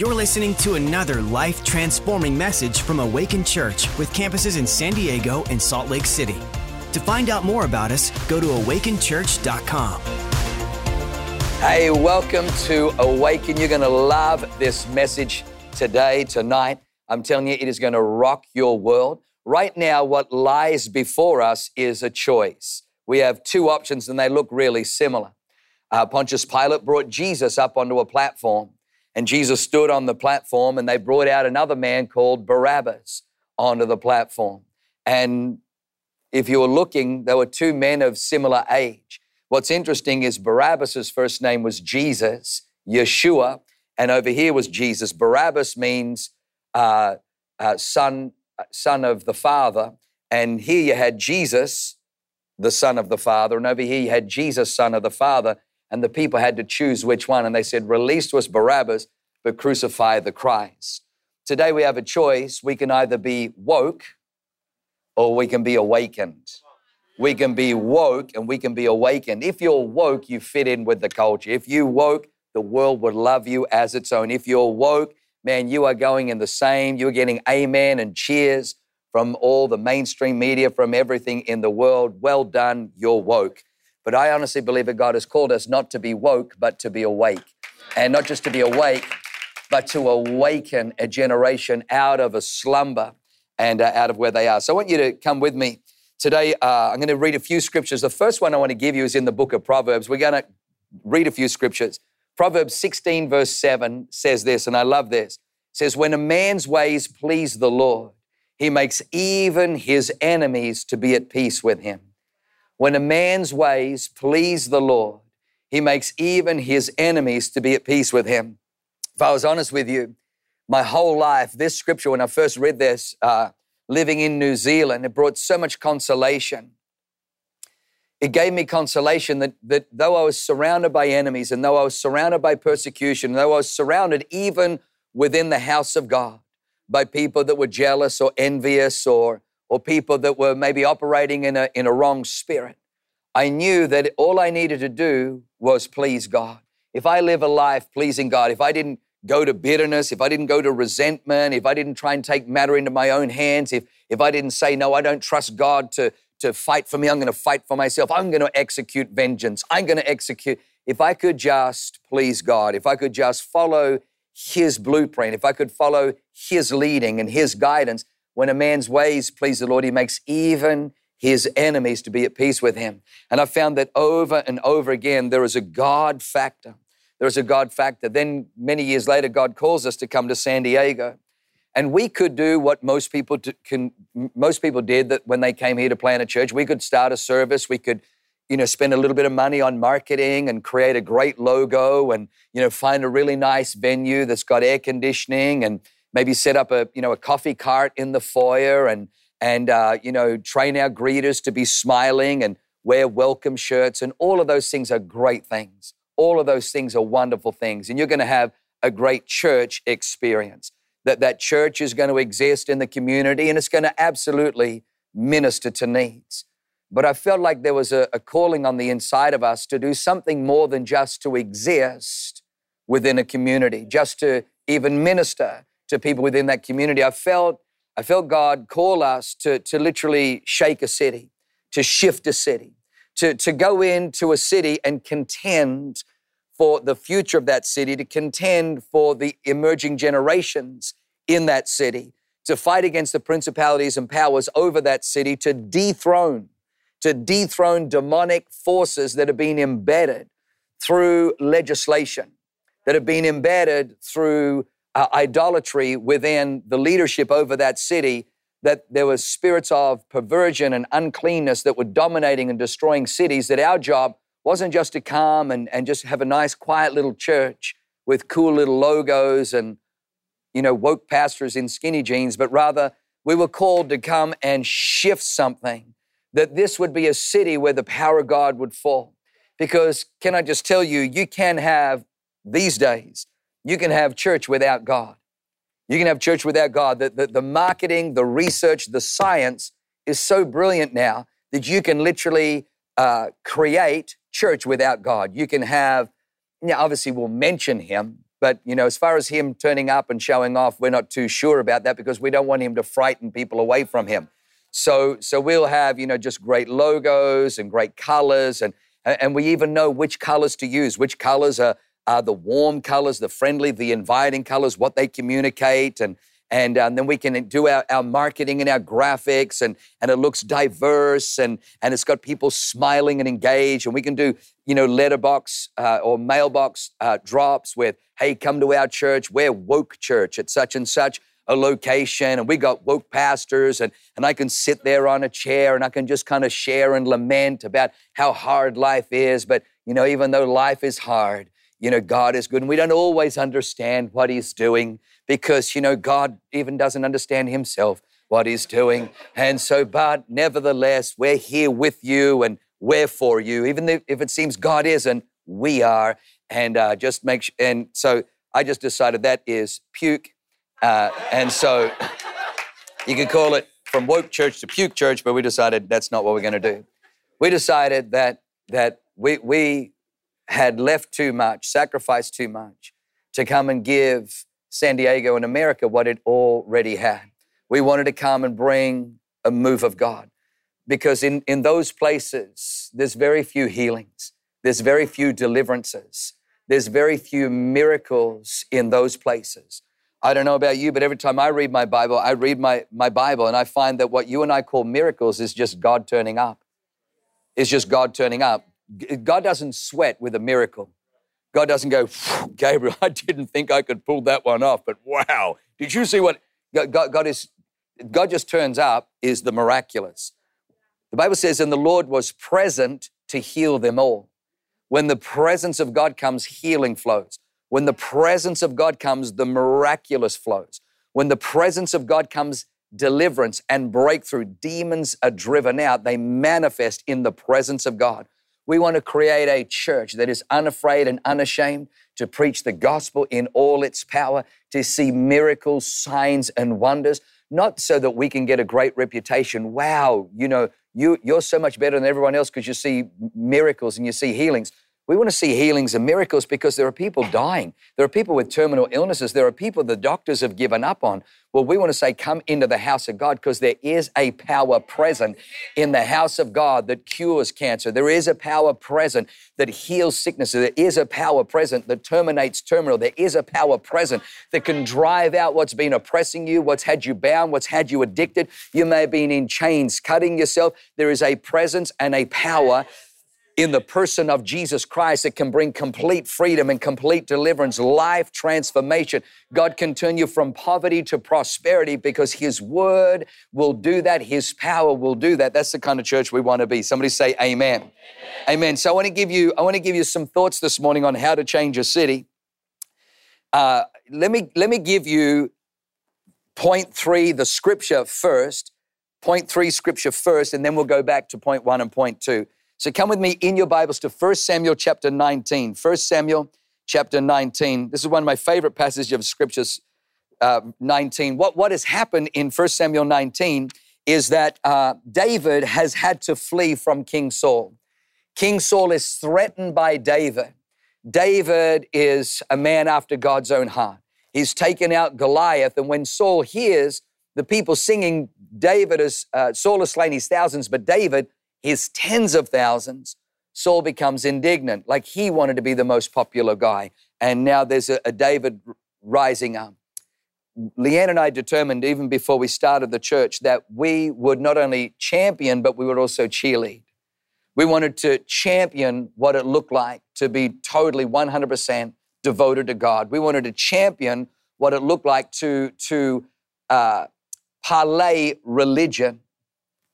You're listening to another life transforming message from Awaken Church with campuses in San Diego and Salt Lake City. To find out more about us, go to awakenchurch.com. Hey, welcome to Awaken. You're going to love this message today, tonight. I'm telling you, it is going to rock your world. Right now, what lies before us is a choice. We have two options and they look really similar. Uh, Pontius Pilate brought Jesus up onto a platform, and Jesus stood on the platform, and they brought out another man called Barabbas onto the platform. And if you were looking, there were two men of similar age. What's interesting is Barabbas's first name was Jesus, Yeshua, and over here was Jesus. Barabbas means uh, uh, son, son of the Father, and here you had Jesus, the Son of the Father, and over here you had Jesus, Son of the Father, and the people had to choose which one, and they said, "Release to us Barabbas, but crucify the Christ." Today we have a choice. We can either be woke or we can be awakened. We can be woke and we can be awakened. If you're woke, you fit in with the culture. If you woke, the world would love you as its own. If you're woke, man, you are going in the same, you're getting amen and cheers from all the mainstream media, from everything in the world. Well done, you're woke. But I honestly believe that God has called us not to be woke, but to be awake. And not just to be awake, but to awaken a generation out of a slumber and uh, out of where they are. So I want you to come with me. Today, uh, I'm going to read a few scriptures. The first one I want to give you is in the book of Proverbs. We're going to read a few scriptures. Proverbs 16, verse 7 says this, and I love this. It says, When a man's ways please the Lord, he makes even his enemies to be at peace with him. When a man's ways please the Lord, he makes even his enemies to be at peace with him. If I was honest with you, my whole life, this scripture, when I first read this, uh, living in New Zealand, it brought so much consolation. It gave me consolation that, that though I was surrounded by enemies and though I was surrounded by persecution, though I was surrounded even within the house of God by people that were jealous or envious or, or people that were maybe operating in a, in a wrong spirit, I knew that all I needed to do was please God. If I live a life pleasing God, if I didn't go to bitterness, if I didn't go to resentment, if I didn't try and take matter into my own hands, if, if I didn't say, no, I don't trust God to, to fight for me, I'm going to fight for myself, I'm going to execute vengeance, I'm going to execute. If I could just please God, if I could just follow His blueprint, if I could follow His leading and His guidance, when a man's ways please the Lord, He makes even his enemies to be at peace with him. And I found that over and over again, there is a God factor there's a God factor. Then many years later, God calls us to come to San Diego. And we could do what most people can, most people did that when they came here to plant a church. We could start a service. We could, you know, spend a little bit of money on marketing and create a great logo and, you know, find a really nice venue that's got air conditioning and maybe set up a, you know, a coffee cart in the foyer and, and, uh, you know, train our greeters to be smiling and wear welcome shirts. And all of those things are great things. All of those things are wonderful things. And you're going to have a great church experience. That that church is going to exist in the community and it's going to absolutely minister to needs. But I felt like there was a, a calling on the inside of us to do something more than just to exist within a community, just to even minister to people within that community. I felt I felt God call us to, to literally shake a city, to shift a city, to, to go into a city and contend for the future of that city, to contend for the emerging generations in that city, to fight against the principalities and powers over that city, to dethrone, to dethrone demonic forces that have been embedded through legislation, that have been embedded through uh, idolatry within the leadership over that city, that there was spirits of perversion and uncleanness that were dominating and destroying cities, that our job wasn't just to come and, and just have a nice, quiet little church with cool little logos and, you know, woke pastors in skinny jeans, but rather we were called to come and shift something, that this would be a city where the power of God would fall. Because can I just tell you, you can have these days, you can have church without God. You can have church without God. The, the, the marketing, the research, the science is so brilliant now that you can literally uh, create church without God. You can have, you know, obviously, we'll mention Him, But, you know, as far as him turning up and showing off, we're not too sure about that because we don't want him to frighten people away from him. So, so we'll have, you know, just great logos and great colors. And, and we even know which colors to use, which colors are, are the warm colors, the friendly, the inviting colors, what they communicate. And, and um, then we can do our, our marketing and our graphics and, and it looks diverse and, and it's got people smiling and engaged and we can do you know letterbox uh, or mailbox uh, drops with hey come to our church we're woke church at such and such a location and we got woke pastors and, and i can sit there on a chair and i can just kind of share and lament about how hard life is but you know even though life is hard you know god is good and we don't always understand what he's doing because, you know, God even doesn't understand himself what he's doing. And so, but nevertheless, we're here with you and we're for you. Even if it seems God isn't, we are. And uh, just make sure. And so I just decided that is puke. Uh, and so you could call it from woke church to puke church, but we decided that's not what we're going to do. We decided that that we we had left too much, sacrificed too much to come and give San Diego and America what it already had. We wanted to come and bring a move of God because in, in those places, there's very few healings, there's very few deliverances, there's very few miracles in those places. I don't know about you, but every time I read my Bible, I read my, my Bible and I find that what you and I call miracles is just God turning up. It's just God turning up. God doesn't sweat with a miracle. God doesn't go, Gabriel, I didn't think I could pull that one off, but wow. Did you see what God, God is? God just turns up is the miraculous. The Bible says, and the Lord was present to heal them all. When the presence of God comes, healing flows. When the presence of God comes, the miraculous flows. When the presence of God comes, deliverance and breakthrough. Demons are driven out, they manifest in the presence of God. We want to create a church that is unafraid and unashamed to preach the gospel in all its power, to see miracles, signs, and wonders, not so that we can get a great reputation. Wow, you know, you, you're so much better than everyone else because you see miracles and you see healings. We want to see healings and miracles because there are people dying. There are people with terminal illnesses. There are people the doctors have given up on. Well, we want to say, come into the house of God because there is a power present in the house of God that cures cancer. There is a power present that heals sicknesses. There is a power present that terminates terminal. There is a power present that can drive out what's been oppressing you, what's had you bound, what's had you addicted. You may have been in chains, cutting yourself. There is a presence and a power in the person of Jesus Christ that can bring complete freedom and complete deliverance, life transformation. God can turn you from poverty to prosperity because His Word will do that. His power will do that. That's the kind of church we want to be. Somebody say Amen. Amen. amen. So I want to give you, I want to give you some thoughts this morning on how to change a city. Uh, let me let me give you point three, the scripture first. Point three, scripture first, and then we'll go back to point one and point two. So come with me in your Bibles to 1 Samuel chapter 19. 1 Samuel chapter 19. This is one of my favorite passages of scriptures, uh, 19. What, what has happened in 1 Samuel 19 is that uh, David has had to flee from King Saul. King Saul is threatened by David. David is a man after God's own heart. He's taken out Goliath, and when Saul hears the people singing, David is, uh, Saul has slain his thousands, but David his tens of thousands, Saul becomes indignant, like he wanted to be the most popular guy. And now there's a, a David rising up. Leanne and I determined, even before we started the church, that we would not only champion, but we would also cheerlead. We wanted to champion what it looked like to be totally 100% devoted to God. We wanted to champion what it looked like to, to uh, parlay religion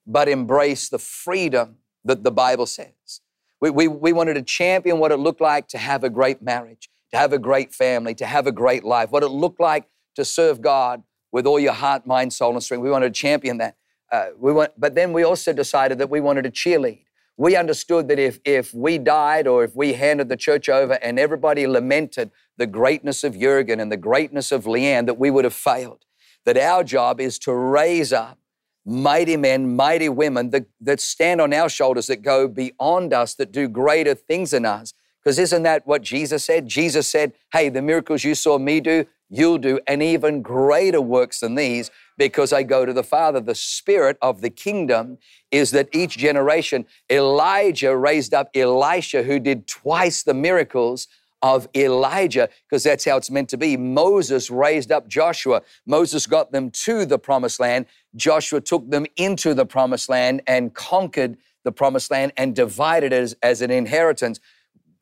but embrace the freedom that the Bible says. We, we, we wanted to champion what it looked like to have a great marriage, to have a great family, to have a great life, what it looked like to serve God with all your heart, mind, soul, and strength. We wanted to champion that. Uh, we want, but then we also decided that we wanted to cheerlead. We understood that if, if we died or if we handed the church over and everybody lamented the greatness of Jurgen and the greatness of Leanne, that we would have failed. That our job is to raise up mighty men, mighty women that, that stand on our shoulders, that go beyond us, that do greater things than us. Because isn't that what Jesus said? Jesus said, Hey, the miracles you saw me do, you'll do, and even greater works than these because I go to the Father. The spirit of the kingdom is that each generation, Elijah raised up Elisha, who did twice the miracles of Elijah, because that's how it's meant to be. Moses raised up Joshua. Moses got them to the promised land. Joshua took them into the promised land and conquered the promised land and divided it as, as an inheritance.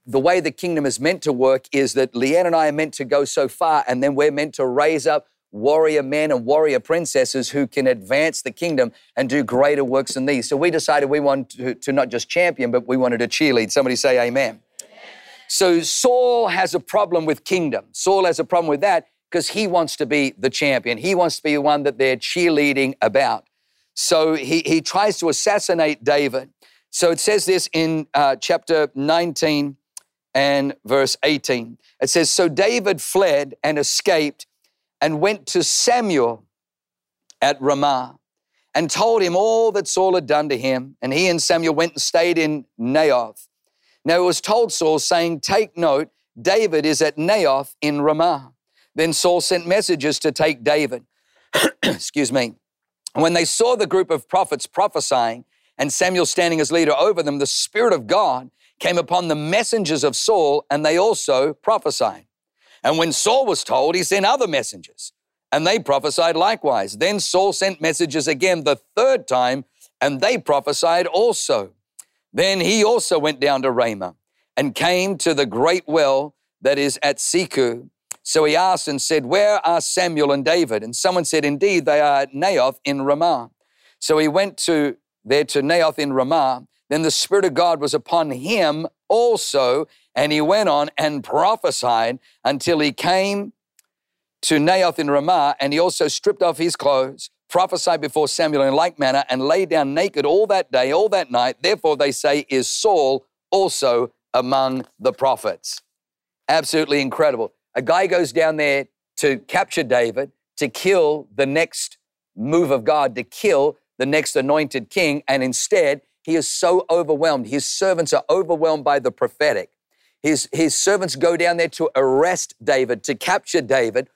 The way the kingdom is meant to work is that Leanne and I are meant to go so far, and then we're meant to raise up warrior men and warrior princesses who can advance the kingdom and do greater works than these. So we decided we wanted to, to not just champion, but we wanted to cheerlead. Somebody say amen. So Saul has a problem with kingdom. Saul has a problem with that because he wants to be the champion. He wants to be the one that they're cheerleading about. So he, he tries to assassinate David. So it says this in uh, chapter 19 and verse 18. It says, So David fled and escaped and went to Samuel at Ramah and told him all that Saul had done to him. And he and Samuel went and stayed in Naioth. Now it was told Saul, saying, Take note, David is at Naioth in Ramah. Then Saul sent messengers to take David. Excuse me. When they saw the group of prophets prophesying and Samuel standing as leader over them, the Spirit of God came upon the messengers of Saul, and they also prophesied. And when Saul was told, he sent other messengers, and they prophesied likewise. Then Saul sent messengers again the third time, and they prophesied also. Then he also went down to Ramah and came to the great well that is at Sechu. So he asked and said, Where are Samuel and David? And someone said, Indeed, they are at Naioth in Ramah. So he went to there to Naioth in Ramah. Then the Spirit of God was upon him also, and he went on and prophesied until he came to Naioth in Ramah, and he also stripped off his clothes prophesied before Samuel in like manner, and lay down naked all that day, all that night. Therefore, they say, is Saul also among the prophets. Absolutely incredible. A guy goes down there to capture David, to kill the next move of God, to kill the next anointed king, and instead, he is so overwhelmed. His servants are overwhelmed by the prophetic. His, his servants go down there to arrest David, to capture David,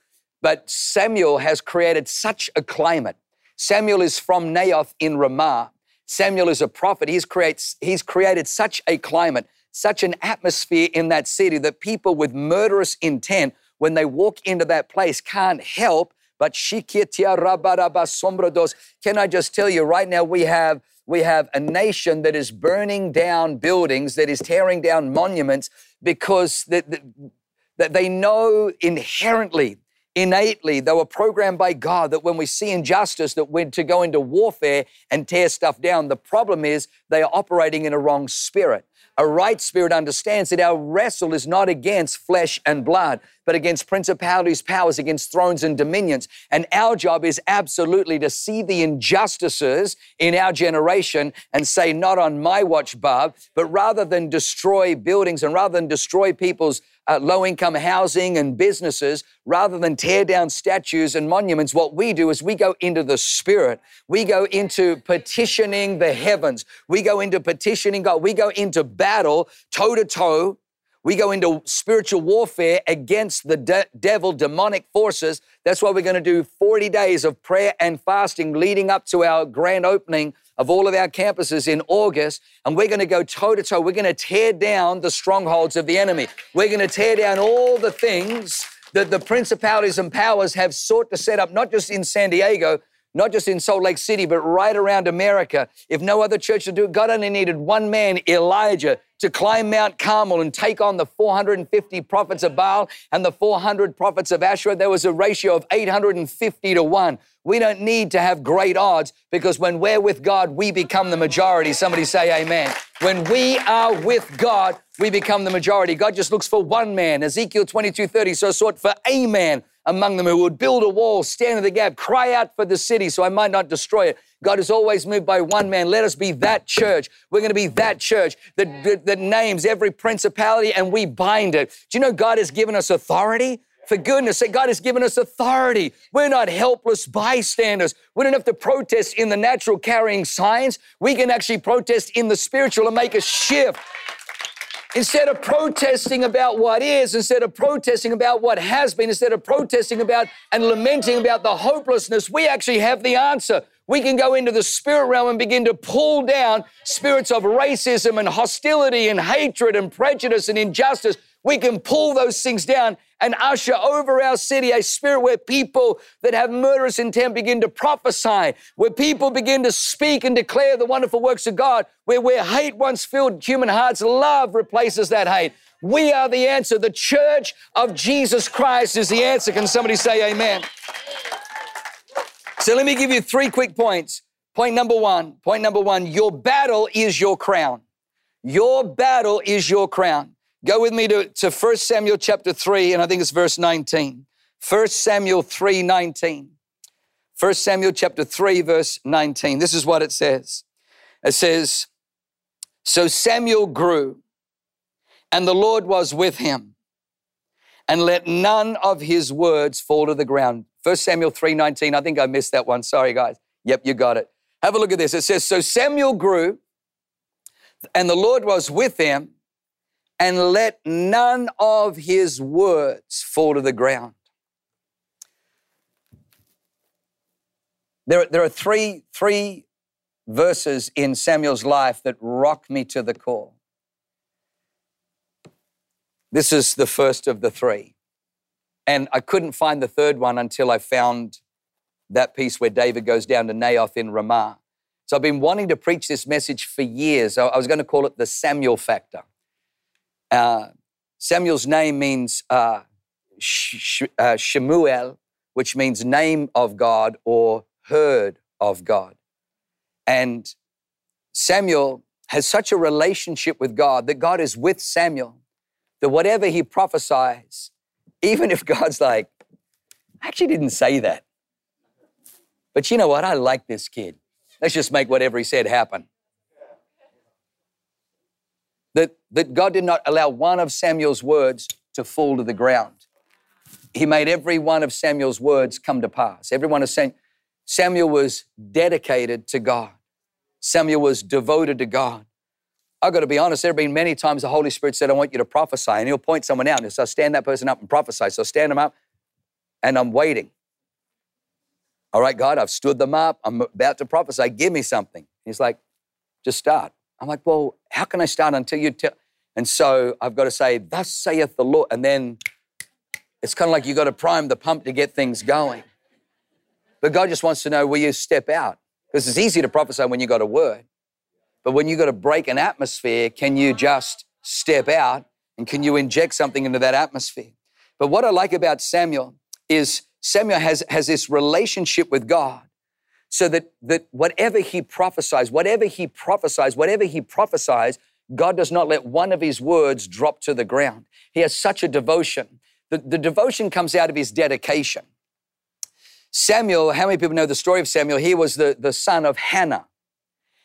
but Samuel has created such a climate Samuel is from Naioth in Ramah. Samuel is a prophet. He's, creates, he's created such a climate, such an atmosphere in that city that people with murderous intent, when they walk into that place, can't help but sombrados. Can I just tell you right now, we have we have a nation that is burning down buildings, that is tearing down monuments because that, that they know inherently innately. They were programmed by god that when we see injustice that we're to go into warfare and tear stuff down. The problem is they are operating in a wrong spirit. A right spirit understands that our wrestle is not against flesh and blood, but against principalities, powers, against thrones and dominions. And our job is absolutely to see the injustices in our generation and say, not on my watch, Bob, but rather than destroy buildings and rather than destroy people's uh, low income housing and businesses, rather than tear down statues and monuments, what we do is we go into the Spirit. We go into petitioning the heavens. We go into petitioning God. We go into battle toe to toe. We go into spiritual warfare against the de- devil, demonic forces. That's why we're going to do 40 days of prayer and fasting leading up to our grand opening of all of our campuses in August, and we're going to go toe to toe. We're going to tear down the strongholds of the enemy. We're going to tear down all the things that the principalities and powers have sought to set up, not just in San Diego, not just in Salt Lake City, but right around America. If no other church would do it, God only needed one man, Elijah, to climb Mount Carmel and take on the 450 prophets of Baal and the 400 prophets of Asherah. There was a ratio of 850 to 1. We don't need to have great odds because when we're with God, we become the majority. Somebody say amen. When we are with God, we become the majority. God just looks for one man. Ezekiel 22 30 so sought for a man among them who would build a wall, stand in the gap, cry out for the city so I might not destroy it. God is always moved by one man. Let us be that church. We're going to be that church that, that, that names every principality and we bind it. Do you know God has given us authority? For goodness sake, God has given us authority. We're not helpless bystanders. We don't have to protest in the natural carrying signs. We can actually protest in the spiritual and make a shift. Instead of protesting about what is, instead of protesting about what has been, instead of protesting about and lamenting about the hopelessness, we actually have the answer. We can go into the spirit realm and begin to pull down spirits of racism and hostility and hatred and prejudice and injustice. We can pull those things down and usher over our city a spirit where people that have murderous intent begin to prophesy, where people begin to speak and declare the wonderful works of God, where where hate once filled human hearts, love replaces that hate. We are the answer. The church of Jesus Christ is the answer. Can somebody say amen? So let me give you three quick points. Point number one, point number one, your battle is your crown. Your battle is your crown. Go with me to, to 1 Samuel chapter 3, and I think it's verse 19. 1 Samuel 3 19. 1 Samuel chapter 3, verse 19. This is what it says. It says, So Samuel grew, and the Lord was with him, and let none of his words fall to the ground. 1 Samuel 3 19. I think I missed that one. Sorry, guys. Yep, you got it. Have a look at this. It says, So Samuel grew, and the Lord was with him and let none of his words fall to the ground. There, there are three, three verses in Samuel's life that rock me to the core. This is the first of the three. And I couldn't find the third one until I found that piece where David goes down to Naioth in Ramah. So I've been wanting to preach this message for years. I was going to call it the Samuel factor. Uh, Samuel's name means uh, sh- uh, Shemuel, which means name of God or heard of God. And Samuel has such a relationship with God that God is with Samuel, that whatever he prophesies, even if God's like, I actually didn't say that. But you know what? I like this kid. Let's just make whatever he said happen that, that God did not allow one of Samuel's words to fall to the ground. He made every one of Samuel's words come to pass. Every one of Sam, Samuel was dedicated to God. Samuel was devoted to God. I've got to be honest, there have been many times the Holy Spirit said, I want you to prophesy. And he'll point someone out and he'll say, stand that person up and prophesy. So I stand them up and I'm waiting. All right, God, I've stood them up. I'm about to prophesy. Give me something. He's like, just start. I'm like, well, how can I start until you tell? And so I've got to say, thus saith the Lord. And then it's kind of like you've got to prime the pump to get things going. But God just wants to know, will you step out? Because it's easy to prophesy when you've got a word. But when you've got to break an atmosphere, can you just step out and can you inject something into that atmosphere? But what I like about Samuel is Samuel has, has this relationship with God so that, that whatever he prophesies, whatever he prophesies, whatever he prophesies, God does not let one of his words drop to the ground. He has such a devotion. The, the devotion comes out of his dedication. Samuel, how many people know the story of Samuel? He was the, the son of Hannah.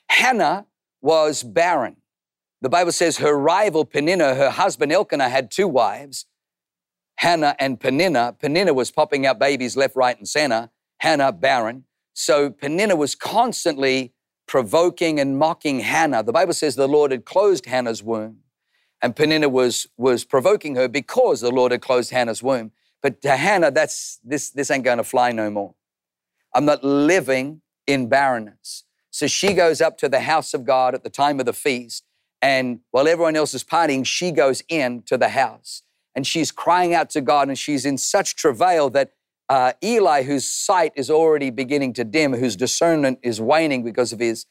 Hannah was barren. The Bible says her rival Peninnah, her husband Elkanah, had two wives, Hannah and Peninnah. Peninnah was popping out babies left, right, and center. Hannah, barren. So Peninnah was constantly provoking and mocking Hannah. The Bible says the Lord had closed Hannah's womb, and Peninnah was, was provoking her because the Lord had closed Hannah's womb. But to Hannah, that's this, this ain't gonna fly no more. I'm not living in barrenness. So she goes up to the house of God at the time of the feast, and while everyone else is partying, she goes in to the house. And she's crying out to God, and she's in such travail that uh, Eli, whose sight is already beginning to dim, whose discernment is waning because of his,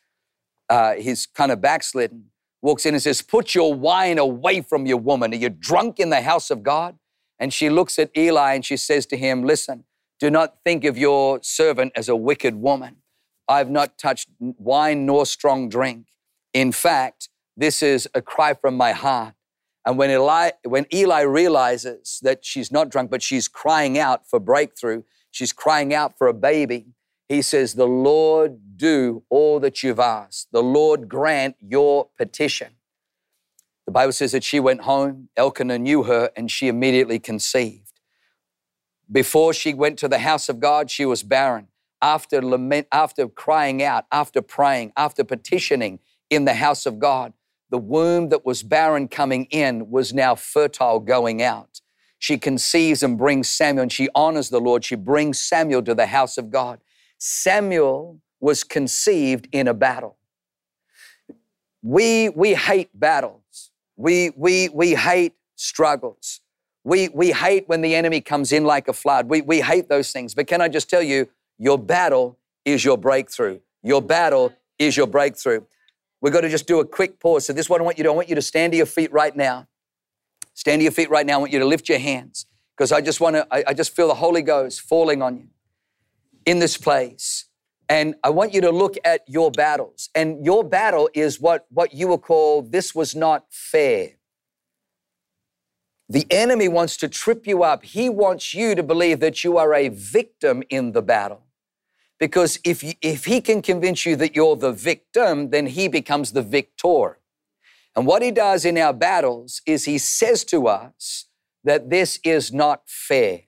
uh, his kind of backslidden, walks in and says, Put your wine away from your woman. Are you drunk in the house of God? And she looks at Eli and she says to him, Listen, do not think of your servant as a wicked woman. I've not touched wine nor strong drink. In fact, this is a cry from my heart. And when Eli, when Eli realizes that she's not drunk, but she's crying out for breakthrough, she's crying out for a baby, he says, The Lord do all that you've asked. The Lord grant your petition. The Bible says that she went home, Elkanah knew her, and she immediately conceived. Before she went to the house of God, she was barren. After lament, after crying out, after praying, after petitioning in the house of God, the womb that was barren coming in was now fertile going out. She conceives and brings Samuel, and she honors the Lord. She brings Samuel to the house of God. Samuel was conceived in a battle. We, we hate battles. We, we, we hate struggles. We, we hate when the enemy comes in like a flood. We, we hate those things. But can I just tell you, your battle is your breakthrough. Your battle is your breakthrough. We've got to just do a quick pause. So this is what I want you to do. I want you to stand to your feet right now. Stand to your feet right now. I want you to lift your hands because I just want to, I, I just feel the Holy Ghost falling on you in this place. And I want you to look at your battles. And your battle is what, what you will call this was not fair. The enemy wants to trip you up. He wants you to believe that you are a victim in the battle. Because if, you, if he can convince you that you're the victim, then he becomes the victor. And what he does in our battles is he says to us that this is not fair.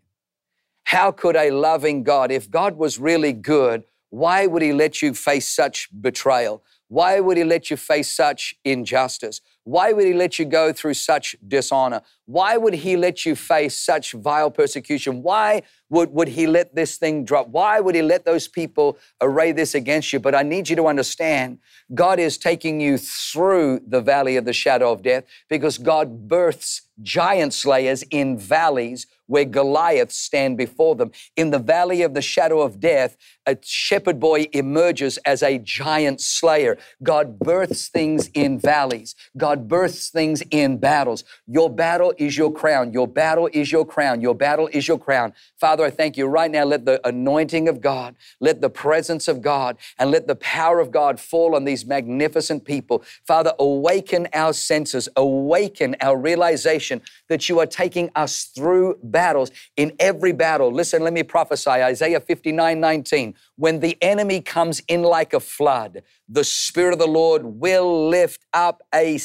How could a loving God, if God was really good, why would he let you face such betrayal? Why would he let you face such injustice? Why would he let you go through such dishonor? Why would he let you face such vile persecution? Why would, would he let this thing drop? Why would he let those people array this against you? But I need you to understand God is taking you through the valley of the shadow of death because God births giant slayers in valleys where Goliath stand before them. In the valley of the shadow of death, a shepherd boy emerges as a giant slayer. God births things in valleys. God births things in battles. Your battle is your crown. Your battle is your crown. Your battle is your crown. Father, I thank you right now. Let the anointing of God, let the presence of God, and let the power of God fall on these magnificent people. Father, awaken our senses, awaken our realization that you are taking us through battles. In every battle, listen, let me prophesy Isaiah 59 19. When the enemy comes in like a flood, the Spirit of the Lord will lift up a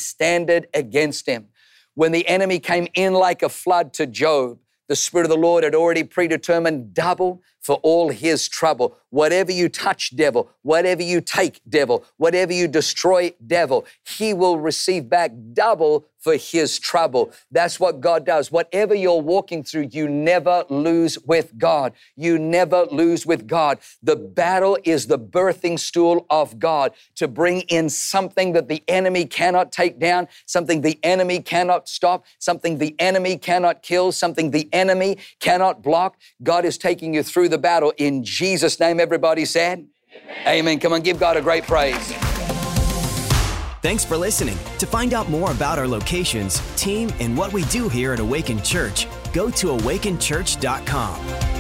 against him. When the enemy came in like a flood to Job, the Spirit of the Lord had already predetermined double for all his trouble. Whatever you touch, devil, whatever you take, devil, whatever you destroy, devil, he will receive back double for his trouble. That's what God does. Whatever you're walking through, you never lose with God. You never lose with God. The battle is the birthing stool of God to bring in something that the enemy cannot take down, something the enemy cannot stop, something the enemy cannot kill, something the enemy cannot block. God is taking you through the battle in Jesus' name. Everybody said, Amen. Amen. Come on, give God a great praise. Thanks for listening. To find out more about our locations, team, and what we do here at Awaken Church, go to awakenchurch.com.